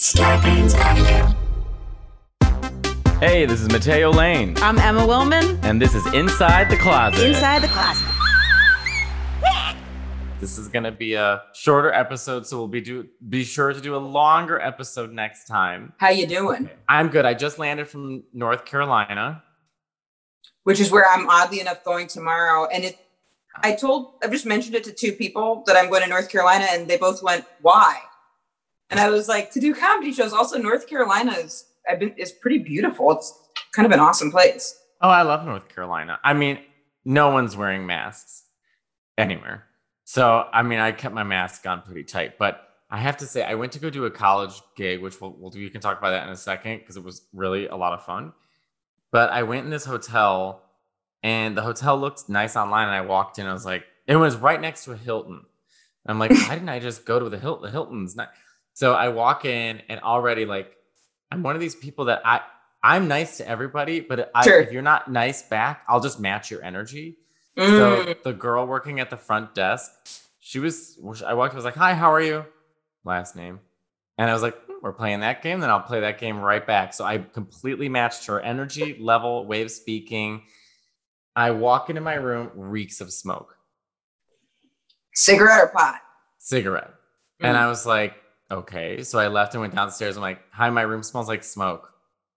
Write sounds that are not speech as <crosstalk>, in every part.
Starburns Audio. Hey, this is Matteo Lane, I'm Emma Willmann. and this is Inside the Closet. Inside the closet. This is gonna be a shorter episode, so we'll be do be sure to do a longer episode next time. How you doing? I'm good. I just landed from North Carolina. Which is where I'm oddly enough going tomorrow. And it I told I've just mentioned it to two people that I'm going to North Carolina and they both went, Why? And I was like, to do comedy shows. Also, North Carolina is I've been is pretty beautiful. It's kind of an awesome place. Oh, I love North Carolina. I mean, no one's wearing masks anywhere. So, I mean, I kept my mask on pretty tight, but I have to say, I went to go do a college gig, which we'll, we'll do. You can talk about that in a second because it was really a lot of fun. But I went in this hotel, and the hotel looked nice online. And I walked in, I was like, it was right next to a Hilton. I'm like, why didn't I just go to the Hilton? The Hilton's not. So I walk in, and already like, I'm one of these people that I I'm nice to everybody, but I, Sure. if you're not nice back, I'll just match your energy. Mm. So the girl working at the front desk, she was, I walked, I was like, hi, how are you? Last name. And I was like, "Hmm, we're playing that game, then I'll play that game right back. So I completely matched her energy level, way of speaking. I walk into my room, reeks of smoke, Cigarette or pot? cigarette. And Mm. I was like, okay. So I left and went downstairs. I'm like, hi, my room smells like smoke.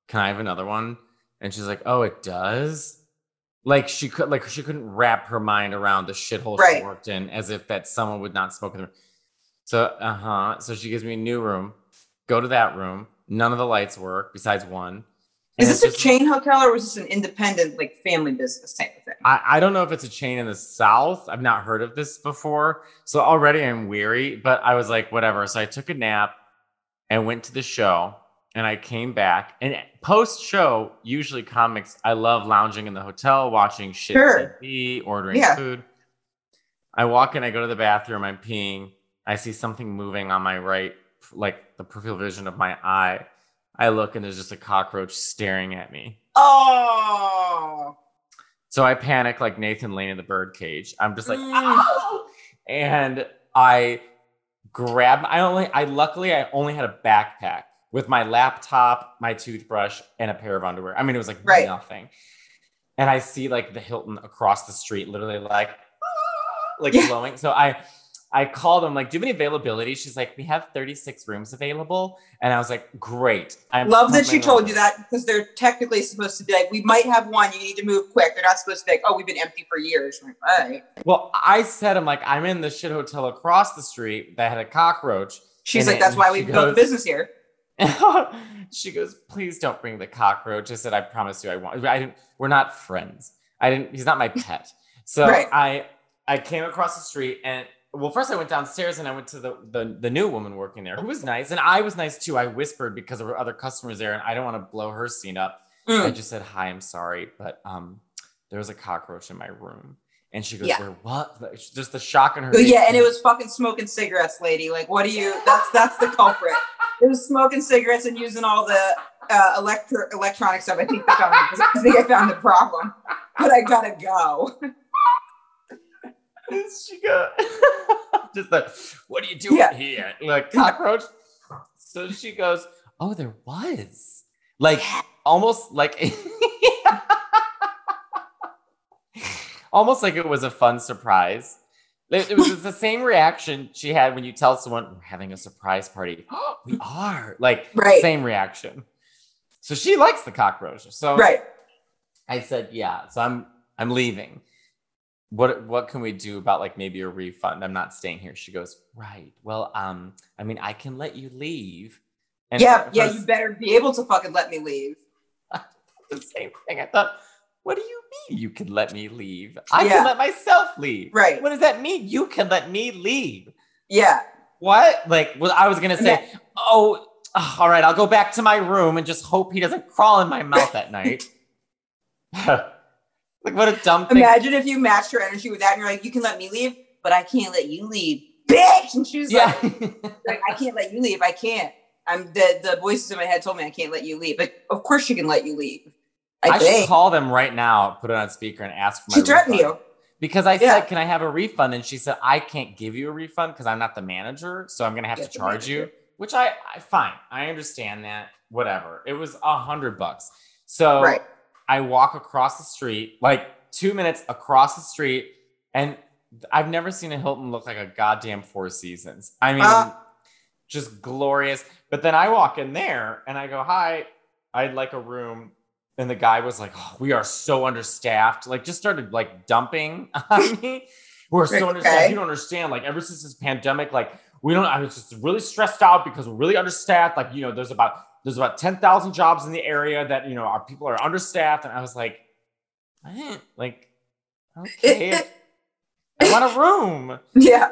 Can I have another one? And she's like, oh, it does. Like she could, like she couldn't wrap her mind around the shithole she worked in, as if that someone would not smoke in the room. So, uh huh. So she gives me a new room. Go to that room. None of the lights work besides one. Is this a just- chain hotel or was this an independent, like family business type of thing? I, I don't know if it's a chain in the South. I've not heard of this before. So already I'm weary, but I was like, whatever. So I took a nap and went to the show and I came back. And post show, usually comics, I love lounging in the hotel, watching shit Sure. TV, ordering Yeah. food. I walk in, I go to the bathroom, I'm peeing. I see something moving on my right, like the peripheral vision of my eye. I look and there's just a cockroach staring at me. Oh, So I panic like Nathan Lane in the birdcage. I'm just like, Mm. "Ow!" and I grab. I only, I luckily, I only had a backpack with my laptop, my toothbrush, and a pair of underwear. I mean, it was like Right. nothing. And I see like the Hilton across the street, literally like, <laughs> "Ah," like Yeah. glowing. So I, I called them like, "Do you have any availability?" She's like, "We have 36 rooms available," and I was like, "Great." I'm love that she told over." you that because they're technically supposed to be like, we might have one. You need to move quick. They're not supposed to be like, oh, we've been empty for years. Like, right. Well, I said, I'm like, I'm in the shit hotel across the street that had a cockroach. She's like, that's why we've built business here. <laughs> she goes, please don't bring the cockroach. I said, I promise you, I won't. I didn't. We're not friends. I didn't. He's not my pet. So Right. I, I came across the street and. Well, first I went downstairs and I went to the, the the new woman working there, who was nice, and I was nice too. I whispered because there were other customers there, and I don't want to blow her scene up. I Mm. just said, "Hi, I'm sorry, but um, there was a cockroach in my room." And she goes, Yeah. "Where? What?" Just the shock in her. But yeah, and it was fucking smoking cigarettes, lady. Like, what do you? That's that's the culprit. It was smoking cigarettes and using all the uh, electro electronic stuff. I think found. I think I found the problem, but I gotta go. <laughs> she goes, <laughs> just like, "What are you doing Yeah. here?" Like cockroach. So she goes, "Oh, there was like almost like." <laughs> Almost like it was a fun surprise. It, it was the same reaction she had when you tell someone we're having a surprise party. <gasps> we are like Right. same reaction. So she likes the cockroach. So Right. I said, yeah. So I'm I'm leaving. What what can we do about like maybe a refund? I'm not staying here. She goes, right. Well, um, I mean, I can let you leave. And Yeah, yeah. You better be able to fucking let me leave. <laughs> the same thing. I thought, what do you mean you can let me leave? I Yeah. can let myself leave. Right. What does that mean? You can let me leave. Yeah. What? Like, well, I was gonna say, Yeah. oh, ah, all right, I'll go back to my room and just hope he doesn't crawl in my mouth at night. <laughs> <laughs> like, what a dumb thing. Imagine if you matched her energy with that, and you're like, you can let me leave, but I can't let you leave, bitch. And she's yeah. like, like, I can't let you leave. I can't. I'm the the voices in my head told me I can't let you leave, but of course she can let you leave. I, I should call them right now, put it on speaker, and ask for my she threatened refund. you. Because I Yeah. said, "Can I have a refund?" And she said, "I can't give you a refund because I'm not the manager, so I'm gonna have You're to charge you." which I, I fine. I understand that. Whatever. It was a hundred bucks. So Right. I walk across the street, like two minutes across the street, and I've never seen a Hilton look like a goddamn Four Seasons. I mean, Ah. just glorious. But then I walk in there and I go, "Hi, I'd like a room." And the guy was like, oh, "We are so understaffed." Like, just started like dumping <laughs> on me. We're so Okay. understaffed. You don't understand. Like, ever since this pandemic, like we don't. I was just really stressed out because we're really understaffed. Like, you know, there's about there's about ten thousand jobs in the area that you know our people are understaffed. And I was like, I didn't like. Okay, <laughs> I want a room. Yeah.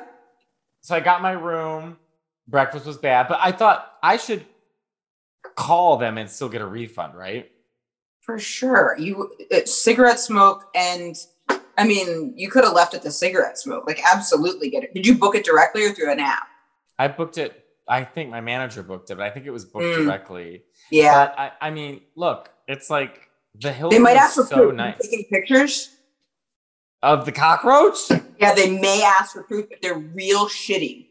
So I got my room. Breakfast was bad, but I thought I should call them and still get a refund, right? For sure. You it, cigarette smoke and I mean, you could have left it to cigarette smoke. Like absolutely get it. Did you book it directly or through an app? I booked it. I think my manager booked it, but I think it was booked Mm. directly. Yeah. But I, I mean, look, it's like the Hilton they might ask for so proof. nice. Taking pictures. Of the cockroach? Yeah, they may ask for proof but they're real shitty.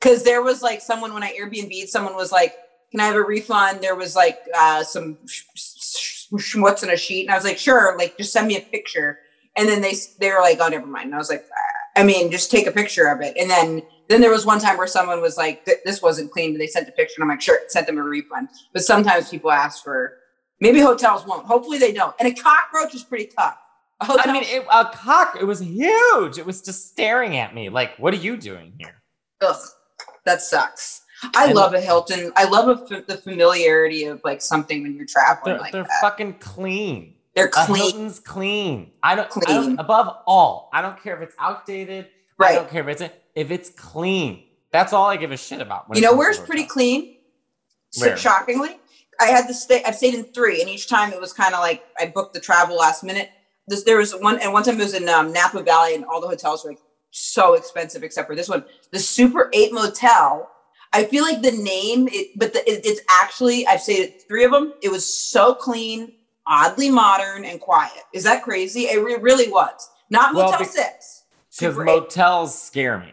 Because there was like someone when I Airbnb, someone was like, "Can I have a refund?" There was like uh, some schmutz in a sheet, and I was like, "Sure." Like, just send me a picture. And then they they were like, "Oh, never mind." And I was like, "I mean, just take a picture of it." And then then there was one time where someone was like, "This wasn't clean," but they sent a picture, and I'm like, "Sure," sent them a refund. But sometimes people ask for. Maybe hotels won't. Hopefully they don't. And a cockroach is pretty tough. A I mean, it, a cock. It was huge. It was just staring at me. Like, what are you doing here? Ugh, that sucks. I love a Hilton. I love a f- the familiarity of like something when you're traveling They're, like they're fucking clean. they're A clean, Hilton's clean. I don't, I don't. Above all, I don't care if it's outdated. Right. I don't care if it's if it's clean. That's all I give a shit about. You know where's pretty clean? Where? Shockingly, I had to stay. I've stayed in three, and each time it was kind of like I booked the travel last minute. This there was one, and one time it was in um, Napa Valley, and all the hotels were like so expensive except for this one, the Super Eight Motel. I feel like the name, it, but the, it, it's actually I've stayed at three of them. It was so clean, oddly modern, and quiet. Is that crazy? It re- really was. Not Well, Motel be- Six. Because motels scare me.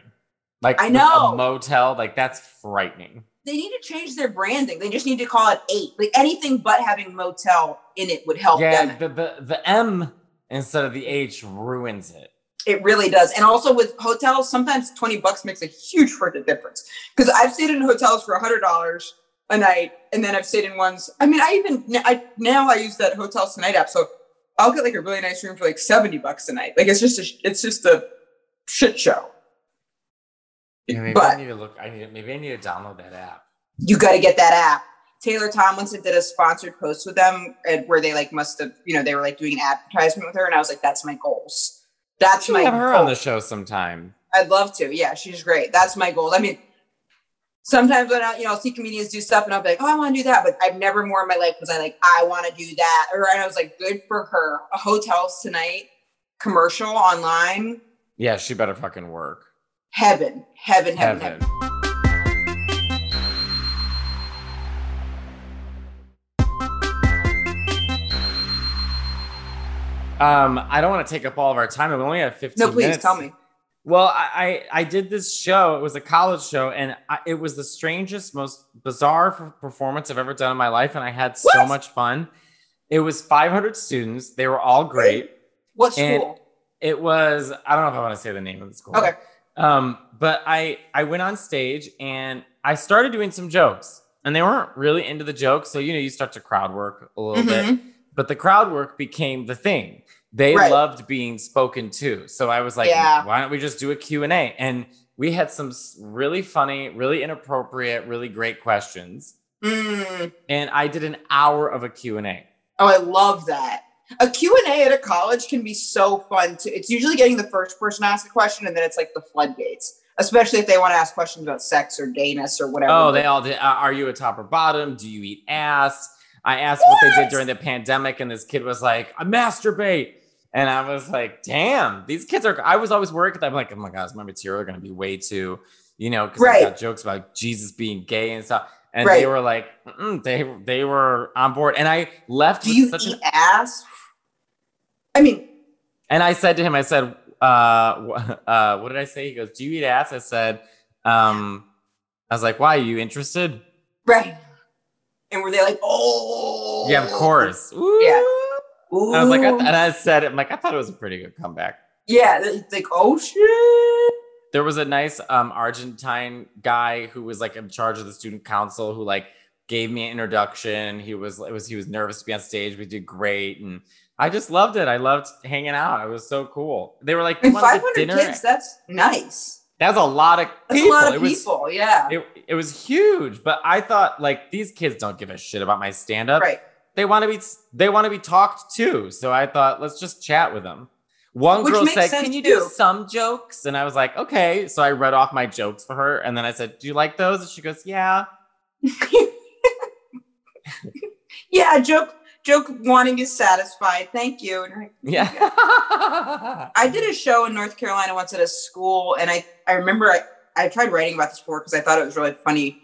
Like I know. a motel, like that's frightening. they need to change their branding. They just need to call it eight. Like anything but having motel in it would help Yeah, them. the, the the M instead of the H ruins it. It really does. And also with hotels, sometimes 20 bucks makes a huge freaking difference. Because I've stayed in hotels for $100 a night. And then I've stayed in ones. I mean, I even, I now I use that Hotels Tonight app. So I'll get like a really nice room for like 70 bucks a night. Like it's just a, it's just a shit show. Yeah, maybe But- I need to look. I need maybe I need to download that app. you got to get that app. Taylor Tomlinson did a sponsored post with them and where they like must have, you know, they were like doing an advertisement with her. And I was like, that's my goals. That's my have her goal. on the show sometime. I'd love to. Yeah, she's great. That's my goal. I mean, sometimes when I, you know, I'll see comedians do stuff and I'll be like, oh, I want to do that. But I've never more in my life was I like, I want to do that. Or I was like, good for her. A hotels tonight commercial online. Yeah, she better fucking work. Heaven, heaven, heaven, Heaven. heaven. Um, I don't want to take up all of our time. We only have 15 No, please minutes. tell me. Well, I, I I did this show. It was a college show, and I, it was the strangest, most bizarre performance I've ever done in my life, and I had so What? much fun. It was 500 students. They were all great. What school? It was I don't know if I want to say the name of the school. Okay. Um, but I I went on stage and I started doing some jokes, and they weren't really into the jokes. So you know, you start to crowd work a little bit, Mhm. but the crowd work became the thing. They Right. loved being spoken to. So I was like, Yeah. why don't we just do a Q&A? And we had some really funny, really inappropriate, really great questions. Mm. And I did an hour of a Q&A. Oh, I love that. A Q&A at a college can be so fun too. It's usually getting the first person to ask a question and then it's like the floodgates, especially if they want to ask questions about sex or gayness or whatever. Oh, they all did. Are you a top or bottom? Do you eat ass? I asked what, they did during the pandemic, and this kid was like, I masturbate. And I was like, damn, these kids are. I was always worried. I'm like, oh my gosh my material are going to be way too, you know, because I got jokes about Jesus being gay and stuff. And they were like, Mm-mm, they they were on board. And I left Do with you such eat an. ass? I mean, And I said to him, I said, uh, uh, what did I say? He goes, do you eat ass? I said, um, I was like, why? Are you interested? Right. And were they like, oh? Yeah, of course. Ooh. Yeah. I was like, I th- and I said, I'm like, I thought it was a pretty good comeback. yeah, it's like, oh shit. There was a nice um, Argentine guy who was like in charge of the student council who like gave me an introduction. He was it was he was nervous to be on stage. We did great, and I just loved it. I loved hanging out. It was so cool. They were like, "You 500 kids, that's nice. That was a lot of That's people. a lot of it was, people. yeah. It, it was huge, but I thought like these kids don't give a shit about my stand up. right. They want to be they want to be talked to. So I thought let's just chat with them. One Which girl said, "Can you do some jokes?" And I was like, "Okay." So I read off my jokes for her, and then I said, "Do you like those?" And she goes, "Yeah." <laughs> yeah, joke joke wanting is satisfied. Thank you. And like, <laughs> Yeah. <laughs> I did a show in North Carolina once at a school, and I I remember I, I tried writing about this before because I thought it was really funny.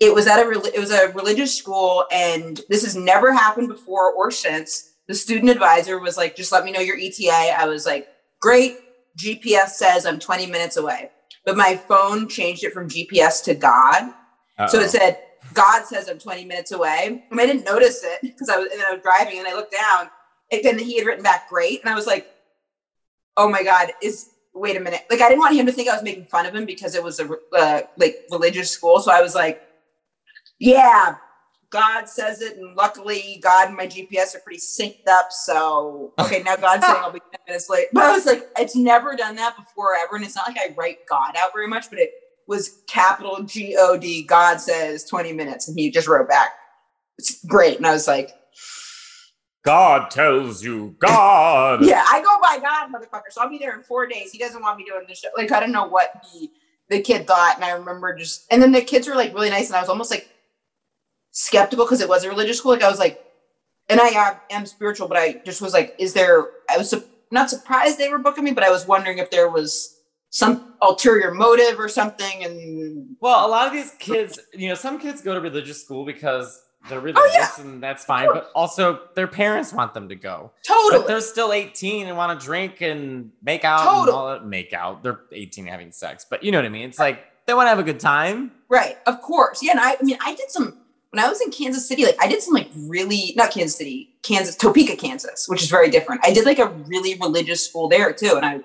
It was at a rel- it was a religious school, and this has never happened before or since. The student advisor was like, "Just let me know your ETA." I was like, "Great." GPS says I'm 20 minutes away, but my phone changed it from GPS to God, so Uh-oh. it said God says I'm 20 minutes away, and I didn't notice it because I was and I was driving, and I looked down, and then he had written back great, and I was like, "Oh my God, is wait a minute!" Like I didn't want him to think I was making fun of him because it was a uh, like religious school, so I was like, "Yeah, God says it, and luckily God and my GPS are pretty synced up, so okay, now God's saying I'll be 10 minutes late." But I was like, "It's never done that before ever," and it's not like I write God out very much, but it was capital G O D. God says 20 minutes, and he just wrote back. It's great. And I was like, God tells you, God. <laughs> yeah, I go by God, motherfucker. So I'll be there in four days. He doesn't want me doing this show. Like, I don't know what he, the kid thought. And I remember just, and then the kids were like really nice. And I was almost like skeptical because it was a religious school. Like, I was like, and I am spiritual, but I just was like, is there, I was su- not surprised they were booking me, but I was wondering if there was some ulterior motive or something. And Well, a lot of these kids, you know, some kids go to religious school because they're oh, religious yeah. and that's fine, but also their parents want them to go. totally. But they're still 18 and want to drink and make out and all that. Make out. They're 18 having sex. But you know what I mean? It's like they want to have a good time. Right, of course. Yeah, and I, I mean, I did some when I was in Kansas City. Like, I did some like really not Kansas City, Kansas, Topeka, Kansas, which is very different. I did like a really religious school there too, and I,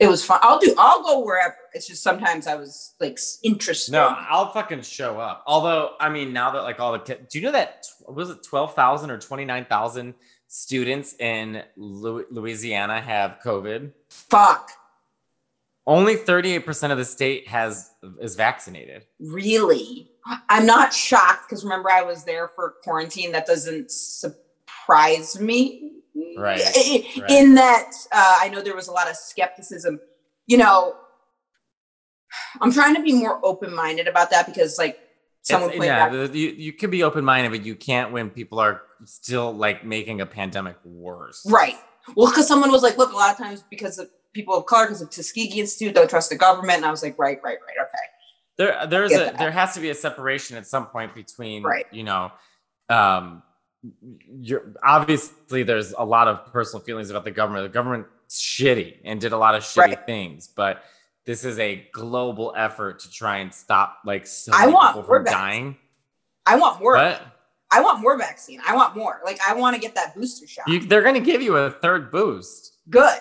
it was fun. I'll do. I'll go wherever. It's just sometimes I was like interested. No, I'll fucking show up. Although, I mean, now that like all the kids, do you know that was it 12,000 or 29,000 students in Louisiana have COVID? fuck. Only 38% of the state has is vaccinated. Really, I'm not shocked because remember I was there for quarantine. That doesn't surprise me. Right, I- I- right. In that, uh, I know there was a lot of skepticism. You know, I'm trying to be more open minded about that because, like, someone It's- yeah, you, you can be open minded, but you can't when people are still like making a pandemic worse. right? Well, because someone was like, "Look, a lot of times because of people of color, because of Tuskegee Institute, don't trust the government," and I was like, "Right, right, right, okay." There, there's a that. there has to be a separation at some point between, Right. you know, um, you're obviously there's a lot of personal feelings about the government. The government's shitty and did a lot of shitty Right. things, but this is a global effort to try and stop like so I many want people from vaccine. dying. I want more. But I want more vaccine. I want more. Like, I want to get that booster shot. you, they're going to give you a third boost. Good.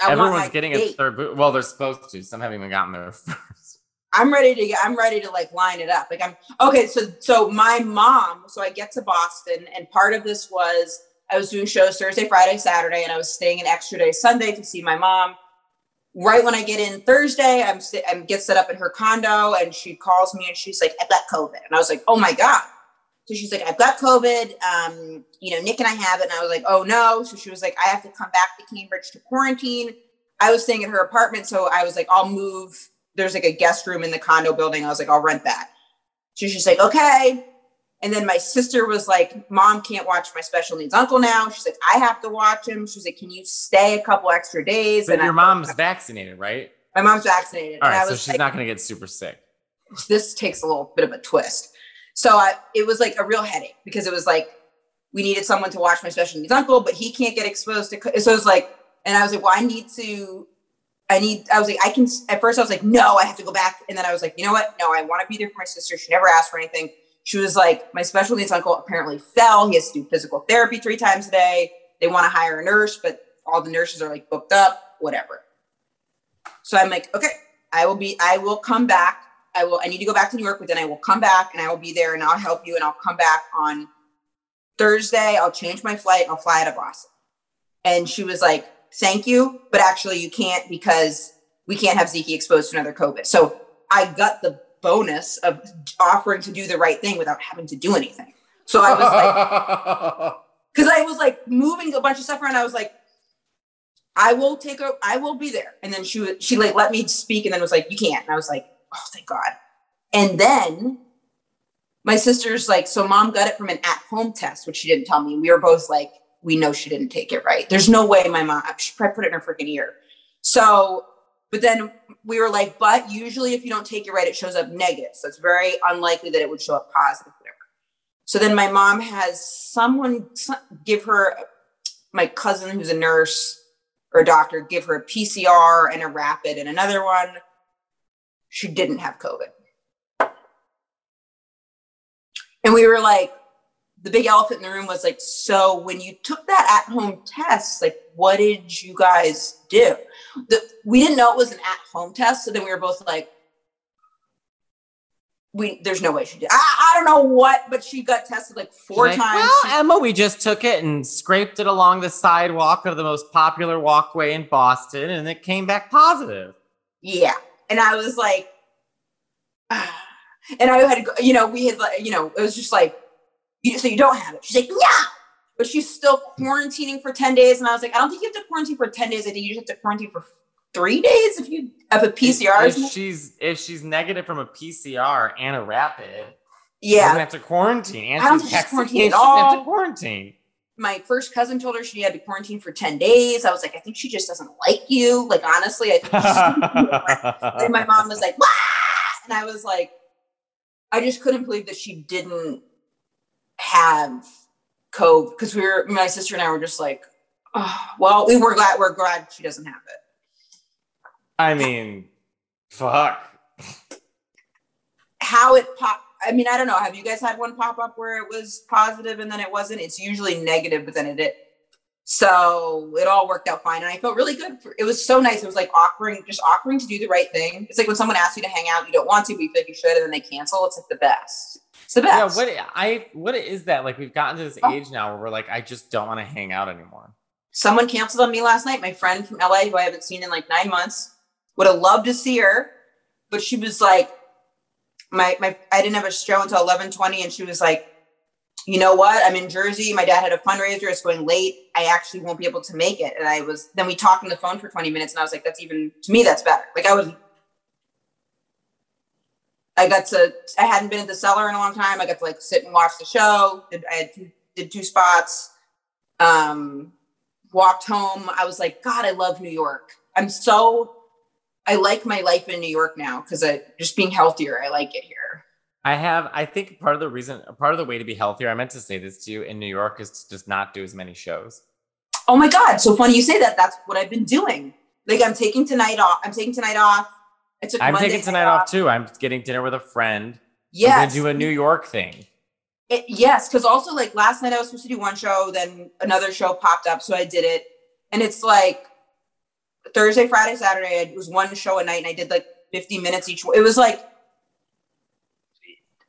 I Everyone's getting a third boost. Well, they're supposed to. Some haven't even gotten their <laughs> first. I'm ready to get, I'm ready to like line it up. Like I'm okay. So, so my mom, so I get to Boston and part of this was I was doing shows Thursday, Friday, Saturday, and I was staying an extra day Sunday to see my mom. Right when I get in Thursday, I'm, st- I'm get set up in her condo and she calls me and she's like, I've got COVID. And I was like, oh my God. So she's like, I've got COVID. Um, you know, Nick and I have it. And I was like, oh no. So she was like, I have to come back to Cambridge to quarantine. I was staying at her apartment. So I was like, I'll move. There's like a guest room in the condo building. I was like, I'll rent that. She's like, okay. And then my sister was like, Mom can't watch my special needs uncle now. She's like, I have to watch him. She's like, Can you stay a couple extra days? But and your I- mom's vaccinated, right? my mom's vaccinated. All and I right, so she's like, not going to get super sick. this takes a little bit of a twist. So I, it was like a real headache because it was like we needed someone to watch my special needs uncle, but he can't get exposed to. co- So it was like, and I was like, well, I need to I need, I was like, I can, at first I was like, no, I have to go back. And then I was like, you know what? No, I want to be there for my sister. She never asked for anything. She was like, my special needs uncle apparently fell. He has to do physical therapy three times a day. They want to hire a nurse, but all the nurses are like booked up, whatever. So I'm like, okay, I will be, I will come back. I will, I need to go back to New York, but then I will come back and I will be there and I'll help you and I'll come back on Thursday. I'll change my flight. I'll fly out of Boston. And she was like, thank you, but actually you can't because we can't have Zeke exposed to another COVID. So I got the bonus of offering to do the right thing without having to do anything. So I was like, <laughs> because I was like moving a bunch of stuff around. I was like, I will take a, I will be there. And then she was, she like let me speak and then was like, you can't. And I was like, oh, thank God. And then my sister's like, so mom got it from an at home test, which she didn't tell me. We were both like, we know she didn't take it right. There's no way my mom, she probably put it in her freaking ear. So, but then we were like, but usually if you don't take it right, it shows up negative. So it's very unlikely that it would show up positive, whatever. So then my mom has someone give her, my cousin who's a nurse or a doctor, give her a PCR and a rapid and another one. She didn't have COVID. And we were like, the big elephant in the room was like, so when you took that at home test, like, what did you guys do? The, we didn't know it was an at home test. So then we were both like, we there's no way she did. I, I don't know what, but she got tested like four Like, times. well, She- Emma, we just took it and scraped it along the sidewalk of the most popular walkway in Boston, and it came back positive. yeah, and I was like, ah. <sighs> and I had you know, we had like, you know, it was just like, you, so you don't have it. She's like, yeah, but she's still quarantining for ten days, and I was like, I don't think you have to quarantine for ten days. I think you just have to quarantine for three days if you have a PCR. If she's if she's negative from a PCR and a rapid, yeah, doesn't have to quarantine. And I don't she's think she's quarantined at she have to quarantine. my first cousin told her she had to quarantine for 10 days. I was like, I think she just doesn't like you. Like, honestly, I think she's <laughs> and my mom was like, Wah! and I was like, I just couldn't believe that she didn't have COVID because we were, my sister and I were just like, oh, well, we were glad, we're glad she doesn't have it. I mean, fuck. How it pop, I mean, I don't know. Have you guys had one pop up where it was positive and then it wasn't? It's usually negative, but then it did. So it all worked out fine. And I felt really good. For, it was so nice. It was like offering, just offering to do the right thing. It's like when someone asks you to hang out, you don't want to, but you feel like you should, and then they cancel. It's like the best. It's the Yeah, what I what is that? Like we've gotten to this Oh. age now where we're like, I just don't want to hang out anymore. Someone canceled on me last night. My friend from LA, who I haven't seen in like nine months, would have loved to see her, but she was like, my my I didn't have a show until eleven twenty, and she was like, you know what? I'm in Jersey. My dad had a fundraiser. It's going late. I actually won't be able to make it. And I was then we talked on the phone for twenty minutes, and I was like, that's even to me that's better. Like I was. I got to. I hadn't been at the cellar in a long time. I got to like sit and watch the show. Did, I had two, did two spots. Um, walked home. I was like, God, I love New York. I'm so. I like my life in New York now because I just being healthier. I like it here. I have, I think part of the reason, part of the way to be healthier, I meant to say this to you in New York is to just not do as many shows. Oh my God, so funny you say that. That's what I've been doing. Like I'm taking tonight off. I'm taking tonight off. I took I'm Monday taking tonight off too. I'm getting dinner with a friend. Yes. I'm gonna do a New York thing. It, yes, because also like last night I was supposed to do one show, then another show popped up, so I did it, and it's like Thursday, Friday, Saturday. It was one show a night, and I did like 50 minutes each. It was like,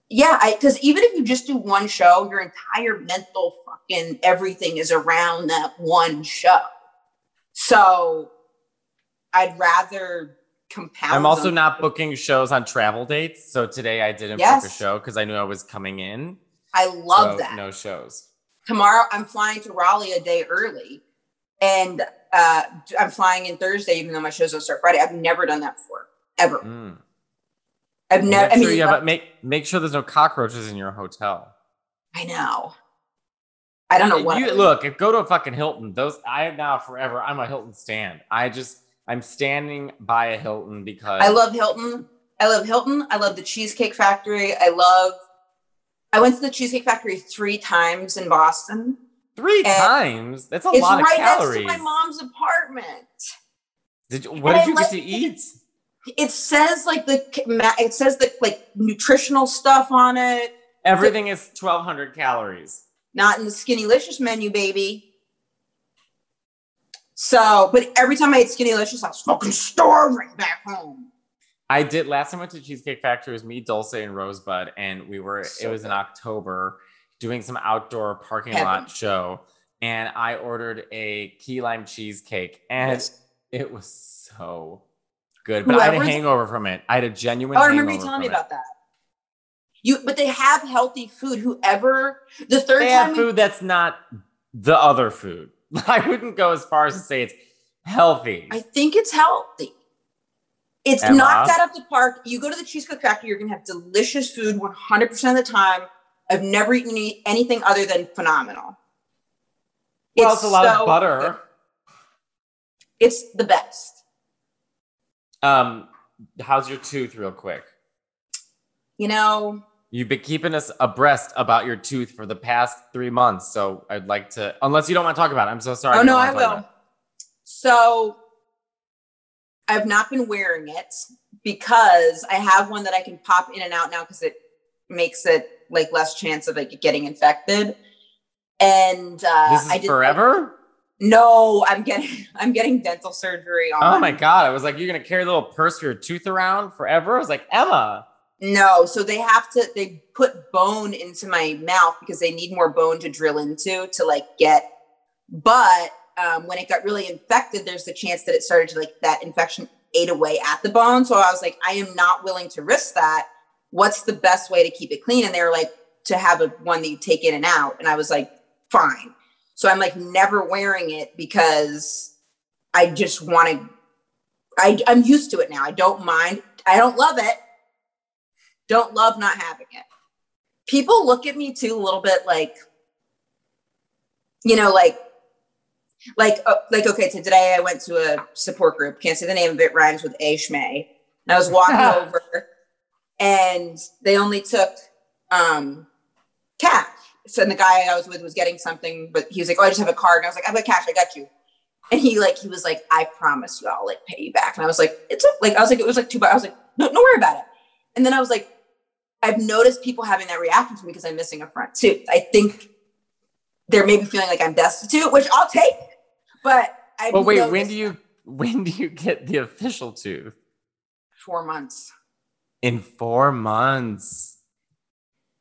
yeah, I because even if you just do one show, your entire mental fucking everything is around that one show. So I'd rather compound. I'm also not booking shows on travel dates. So today I didn't book a show because I knew I was coming in. I love so that. No shows. tomorrow I'm flying to Raleigh a day early, and uh, I'm flying in Thursday, even though my shows don't start Friday. I've never done that before, ever. Mm. I've never. I mean, have, make make sure there's no cockroaches in your hotel. I know. I don't know what. You, look, if go to a fucking Hilton, those I am now forever. I'm a Hilton stand. I just I'm standing by a Hilton because I love Hilton. I love Hilton. I love the Cheesecake Factory. I love. I went to the Cheesecake Factory three times in Boston. three times. That's a it's lot right of calories. next to my mom's apartment. Did you, what And did I you like get to eat? It says like the it says the like nutritional stuff on it. Everything is 1,200 calories. Not in the Skinnylicious menu, baby. So, but every time I ate Skinny Skinnylicious, I was fucking starving back home. I did last time I went to Cheesecake Factory it was me, Dulce, and Rosebud, and we were. So it was in. October, doing some outdoor parking Heaven. lot show, and I ordered a key lime cheesecake, and Yes. it was so good. But I had a hangover from it. I had a genuine. Oh, I remember you telling me it. about that. You, but they have healthy food. Whoever the third They time have we food that's not the other food. <laughs> I wouldn't go as far as to say it's healthy. I think it's healthy. It's Emma? knocked out of the park. You go to the Cheesecake Factory, you're gonna have delicious food 100% of the time. I've never eaten any- anything other than phenomenal. well, it's a lot so of butter. good. It's the best. Um, how's your tooth, real quick? You know, You've been keeping us abreast about your tooth for the past three months, so I'd like to, unless you don't want to talk about it. I'm so sorry. oh no, I will. So I've not been wearing it because I have one that I can pop in and out now because it makes it like less chance of like getting infected. And uh. This is I did forever. No, I'm getting <laughs> I'm getting dental surgery on. Oh my god! I was like, you're gonna carry a little purse for your tooth around forever. I was like, Emma. No, so they have to they put bone into my mouth because they need more bone to drill into to like get. But um, when it got really infected, there's the chance that it started to like that infection ate away at the bone. So I was like, I am not willing to risk that. What's the best way to keep it clean? And they were like, to have a one that you take in and out. And I was like, fine. So I'm like never wearing it because I just want to. I, I'm used to it now. I don't mind. I don't love it. Don't love not having it. People look at me too a little bit like, you know, like, like, uh, like. Okay, so today I went to a support group. Can't say the name of it. Rhymes with a schmay. And I was walking <laughs> over, and they only took um cash. So and the guy I was with was getting something, but he was like, "Oh, I just have a card." And I was like, "I've got cash. I got you." And he like he was like, "I promise you, I'll like pay you back." And I was like, "It's a, like I was like it was like two bucks." I was like, "No, don't worry about it." And then I was like, I've noticed people having that reaction to me because I'm missing a front tooth. I think they're maybe feeling like I'm destitute, which I'll take. But I. But wait, when do you when do you get the official tooth? Four months. In four months.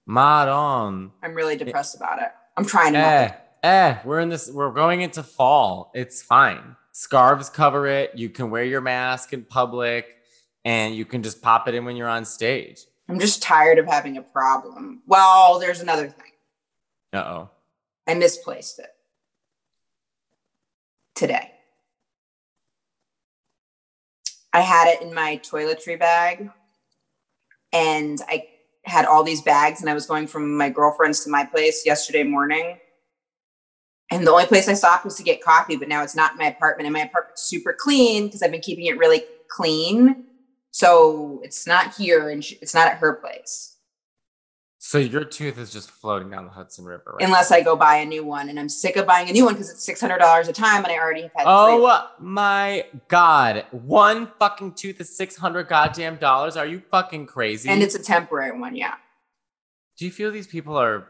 Maron. I'm really depressed about it. I'm trying to. Eh, eh, we're in this, we're going into fall. It's fine. Scarves cover it. You can wear your mask in public and you can just pop it in when you're on stage. I'm just tired of having a problem. Well, there's another thing. Uh oh. I misplaced it today. I had it in my toiletry bag and I had all these bags and I was going from my girlfriend's to my place yesterday morning. And the only place I stopped was to get coffee, but now it's not in my apartment. And my apartment's super clean because I've been keeping it really clean. So it's not here and sh- it's not at her place. So your tooth is just floating down the Hudson River, right? unless I go buy a new one. And I'm sick of buying a new one because it's six hundred dollars a time, and I already have had. Oh my god. One fucking tooth is 600 goddamn dollars. Are you fucking crazy? and it's a temporary one. Yeah, Do you feel these people are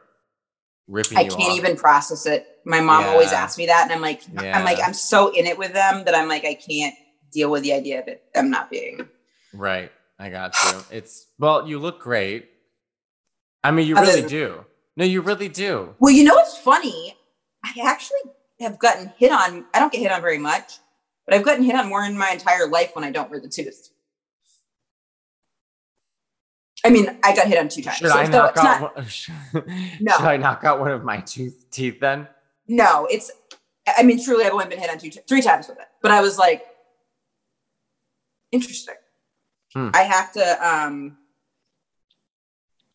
ripping I can't off? even process it. My mom always asks me that, and I'm like, I'm like, I'm so in it with them that I'm like, I can't deal with the idea of it. them not being. Right. I got you. It's well, you look great. I mean, you really do. No, you really do. Well, you know what's funny? I actually have gotten hit on. I don't get hit on very much, but I've gotten hit on more in my entire life when I don't wear the tooth. I mean, I got hit on two times. Should so I knock not- out? One, <laughs> should No. I knock out one of my tooth teeth then? No, it's. I mean, truly, I've only been hit on two, three times with it. But I was like, interesting. Hmm. I have to. um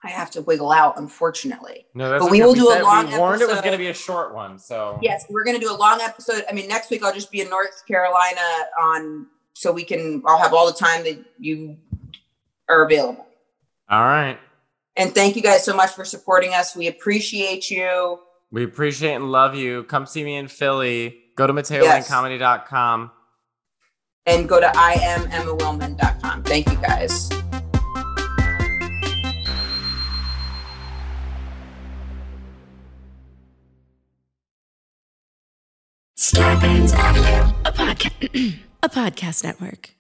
I have to wiggle out, unfortunately. No, that's. But we okay. will do a long We warned it was going to be a short one, so Yes, we're going to do a long episode. I mean, next week I'll just be in North Carolina on, so we can. I'll have all the time that you are available. All right. And thank you guys so much for supporting us. We appreciate you. We appreciate and love you. Come see me in Philly. Go to Yes. And go to iamemmawillman.com. Thank you guys. Starburns Audio, a podcast, <clears throat> a podcast network.